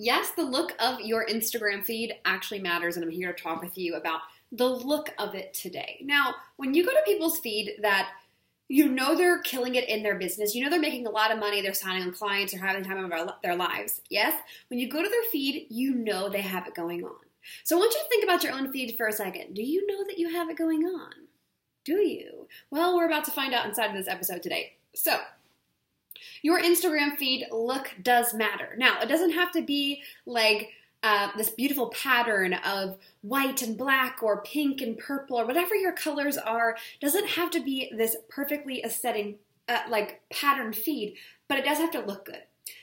yes, the look of your Instagram feed actually matters, and I'm here to talk with you about the look of it today. Now, when you go to people's feed that you know they're killing it in their business, you know they're making a lot of money, they're signing on clients, they're having time of their lives, yes? When you go to their feed, you know they have it going on. So I want you to think about your own feed for a second. Do you know that you have it going on? Do you? Well, we're about to find out inside of this episode today. So, your Instagram feed look does matter. Now, it doesn't have to be like uh, this beautiful pattern of white and black or pink and purple or whatever your colors are. Doesn't have to be this perfectly aesthetic, uh, like pattern feed, but it does have to look good.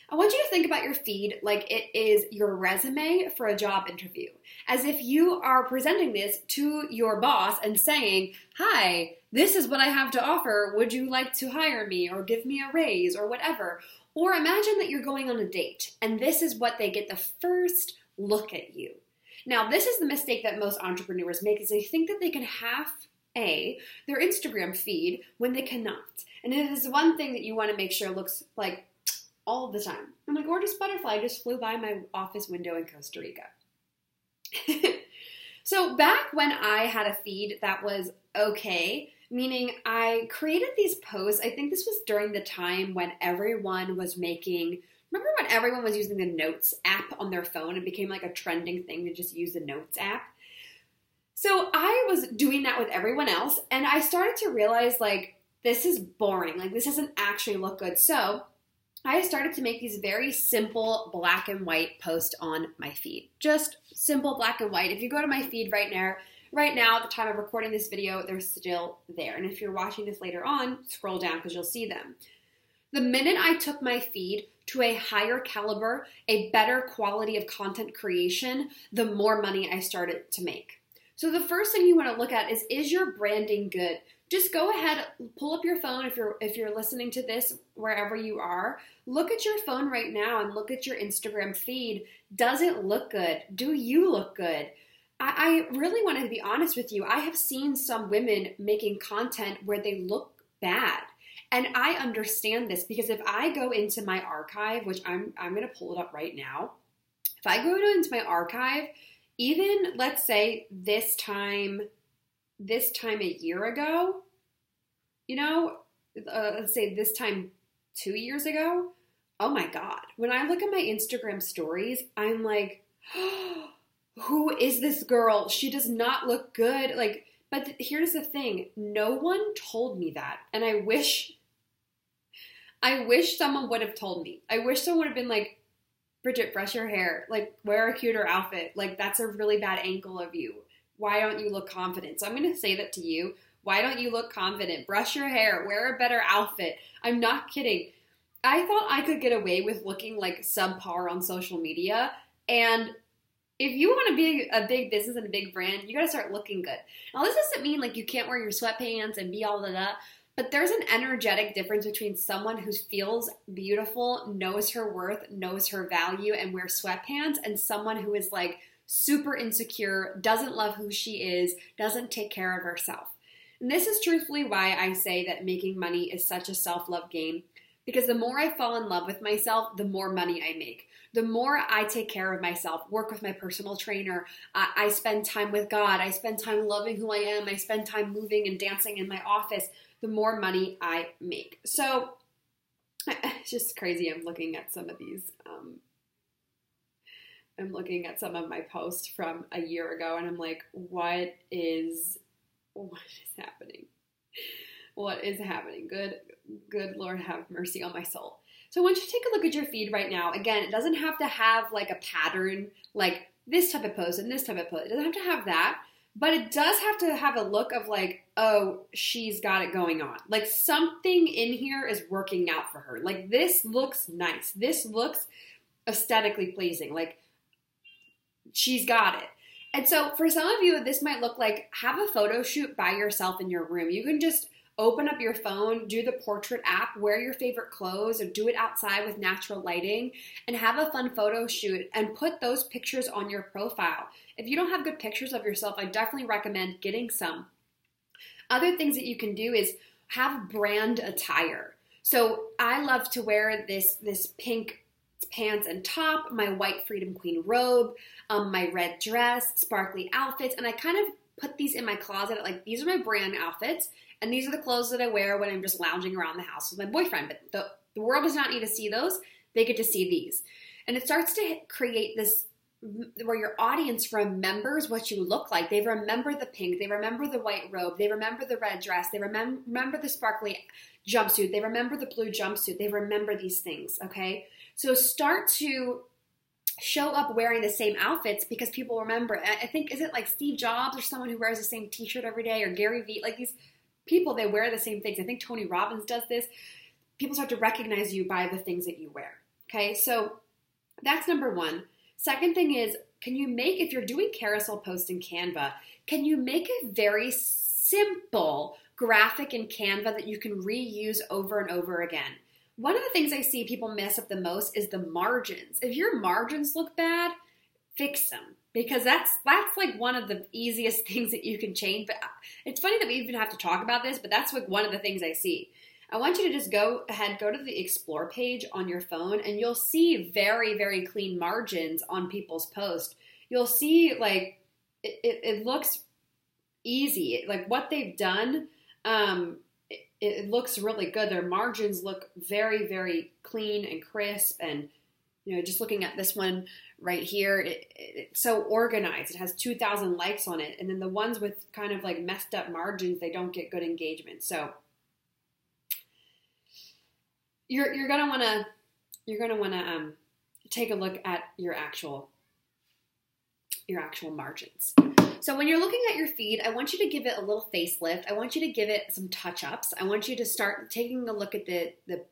I want you to think about your feed like it is your resume for a job interview, as if you are presenting this to your boss and saying, Hi, this is what I have to offer. Would you like to hire me or give me a raise or whatever? Or imagine that you're going on a date and this is what they get the first look at you. Now, this is the mistake that most entrepreneurs make is they think that they can half a their Instagram feed when they cannot. And it is one thing that you want to make sure looks like all the time. I'm a gorgeous butterfly just flew by my office window in Costa Rica. so back when I had a feed that was okay, meaning I created these posts, I think this was during the time when everyone was making remember when everyone was using the notes app on their phone it became like a trending thing to just use the notes app so i was doing that with everyone else and i started to realize like this is boring like this doesn't actually look good so I started to make these very simple black and white posts on my feed. Just simple black and white. If you go to my feed right now, right now at the time of recording this video, they're still there. And if you're watching this later on, scroll down because you'll see them. The minute I took my feed to a higher caliber, a better quality of content creation, the more money I started to make. So the first thing you want to look at is is your branding good? just go ahead pull up your phone if you're if you're listening to this wherever you are look at your phone right now and look at your instagram feed does it look good do you look good I, I really want to be honest with you. I have seen some women making content where they look bad. And i understand this because if i go into my archive which i'm i'm going to pull it up right now. If i go into my archive even let's say this time this time a year ago, you know, uh, let's say this time two years ago, oh my God. When I look at my Instagram stories, I'm like, oh, who is this girl? She does not look good. Like, but th- here's the thing no one told me that. And I wish, I wish someone would have told me. I wish someone would have been like, Bridget, brush your hair. Like, wear a cuter outfit. Like, that's a really bad angle of you why don't you look confident? So I'm going to say that to you. Why don't you look confident? Brush your hair, wear a better outfit. I'm not kidding. I thought I could get away with looking like subpar on social media. And if you want to be a big business and a big brand, you got to start looking good. Now, this doesn't mean like you can't wear your sweatpants and be all of that, but there's an energetic difference between someone who feels beautiful, knows her worth, knows her value, and wears sweatpants, and someone who is like, super insecure, doesn't love who she is, doesn't take care of herself. And this is truthfully why I say that making money is such a self love game. Because the more I fall in love with myself, the more money I make. The more I take care of myself, work with my personal trainer, I, I spend time with God, I spend time loving who I am, I spend time moving and dancing in my office, the more money I make. So it's just crazy. I'm looking at some of these um, I'm looking at some of my posts from a year ago and I'm like, what is what is happening? What is happening? Good good Lord have mercy on my soul. So want you take a look at your feed right now. Again, it doesn't have to have like a pattern like this type of post and this type of post. It doesn't have to have that, but it does have to have a look of like, oh, she's got it going on. Like something in here is working out for her. Like this looks nice. This looks aesthetically pleasing. Like she's got it. And so for some of you, this might look like have a photo shoot by yourself in your room. You can just open up your phone, do the portrait app, wear your favorite clothes, or do it outside with natural lighting, and have a fun photo shoot and put those pictures on your profile. If you don't have good pictures of yourself, I definitely recommend getting some. Other things that you can do is have brand attire. So I love to wear this this pink pants and top, my white Freedom Queen robe, um, my red dress, sparkly outfits, and I kind of put these in my closet. Like these are my brand outfits, and these are the clothes that I wear when I'm just lounging around the house with my boyfriend. But the, the world does not need to see those; they get to see these, and it starts to create this where your audience remembers what you look like. They remember the pink, they remember the white robe, they remember the red dress, they remember remember the sparkly jumpsuit, they remember the blue jumpsuit, they remember these things, okay? So start to show up wearing the same outfits because people remember. I think is it like Steve Jobs or someone who wears the same t-shirt every day or Gary Vee, like these people they wear the same things. I think Tony Robbins does this. People start to recognize you by the things that you wear. Okay? So that's number 1. Second thing is, can you make, if you're doing carousel posts in Canva, can you make a very simple graphic in Canva that you can reuse over and over again? One of the things I see people mess up the most is the margins. If your margins look bad, fix them because that's that's like one of the easiest things that you can change. But it's funny that we even have to talk about this, but that's like one of the things I see. I want you to just go ahead, go to the explore page on your phone, and you'll see very, very clean margins on people's posts. You'll see like it, it, it looks easy, like what they've done. Um, it, it looks really good. Their margins look very, very clean and crisp, and you know, just looking at this one right here, it, it's so organized. It has 2,000 likes on it, and then the ones with kind of like messed up margins, they don't get good engagement. So you're you're gonna want to you're gonna want to um, take a look at your actual your actual margins. So when you're looking at your feed, I want you to give it a little facelift. I want you to give it some touch ups. I want you to start taking a look at the the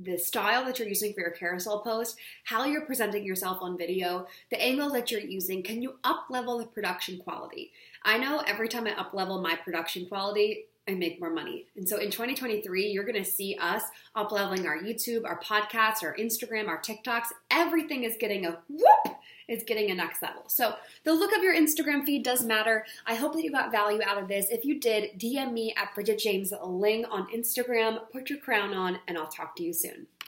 the style that you're using for your carousel post, how you're presenting yourself on video, the angles that you're using. Can you up level the production quality? I know every time I up level my production quality, I make more money. And so in 2023, you're going to see us up leveling our YouTube, our podcasts, our Instagram, our TikToks. Everything is getting a whoop, is getting a next level. So the look of your Instagram feed does matter. I hope that you got value out of this. If you did, DM me at Bridget James Ling on Instagram. Put your crown on, and I'll talk to you soon.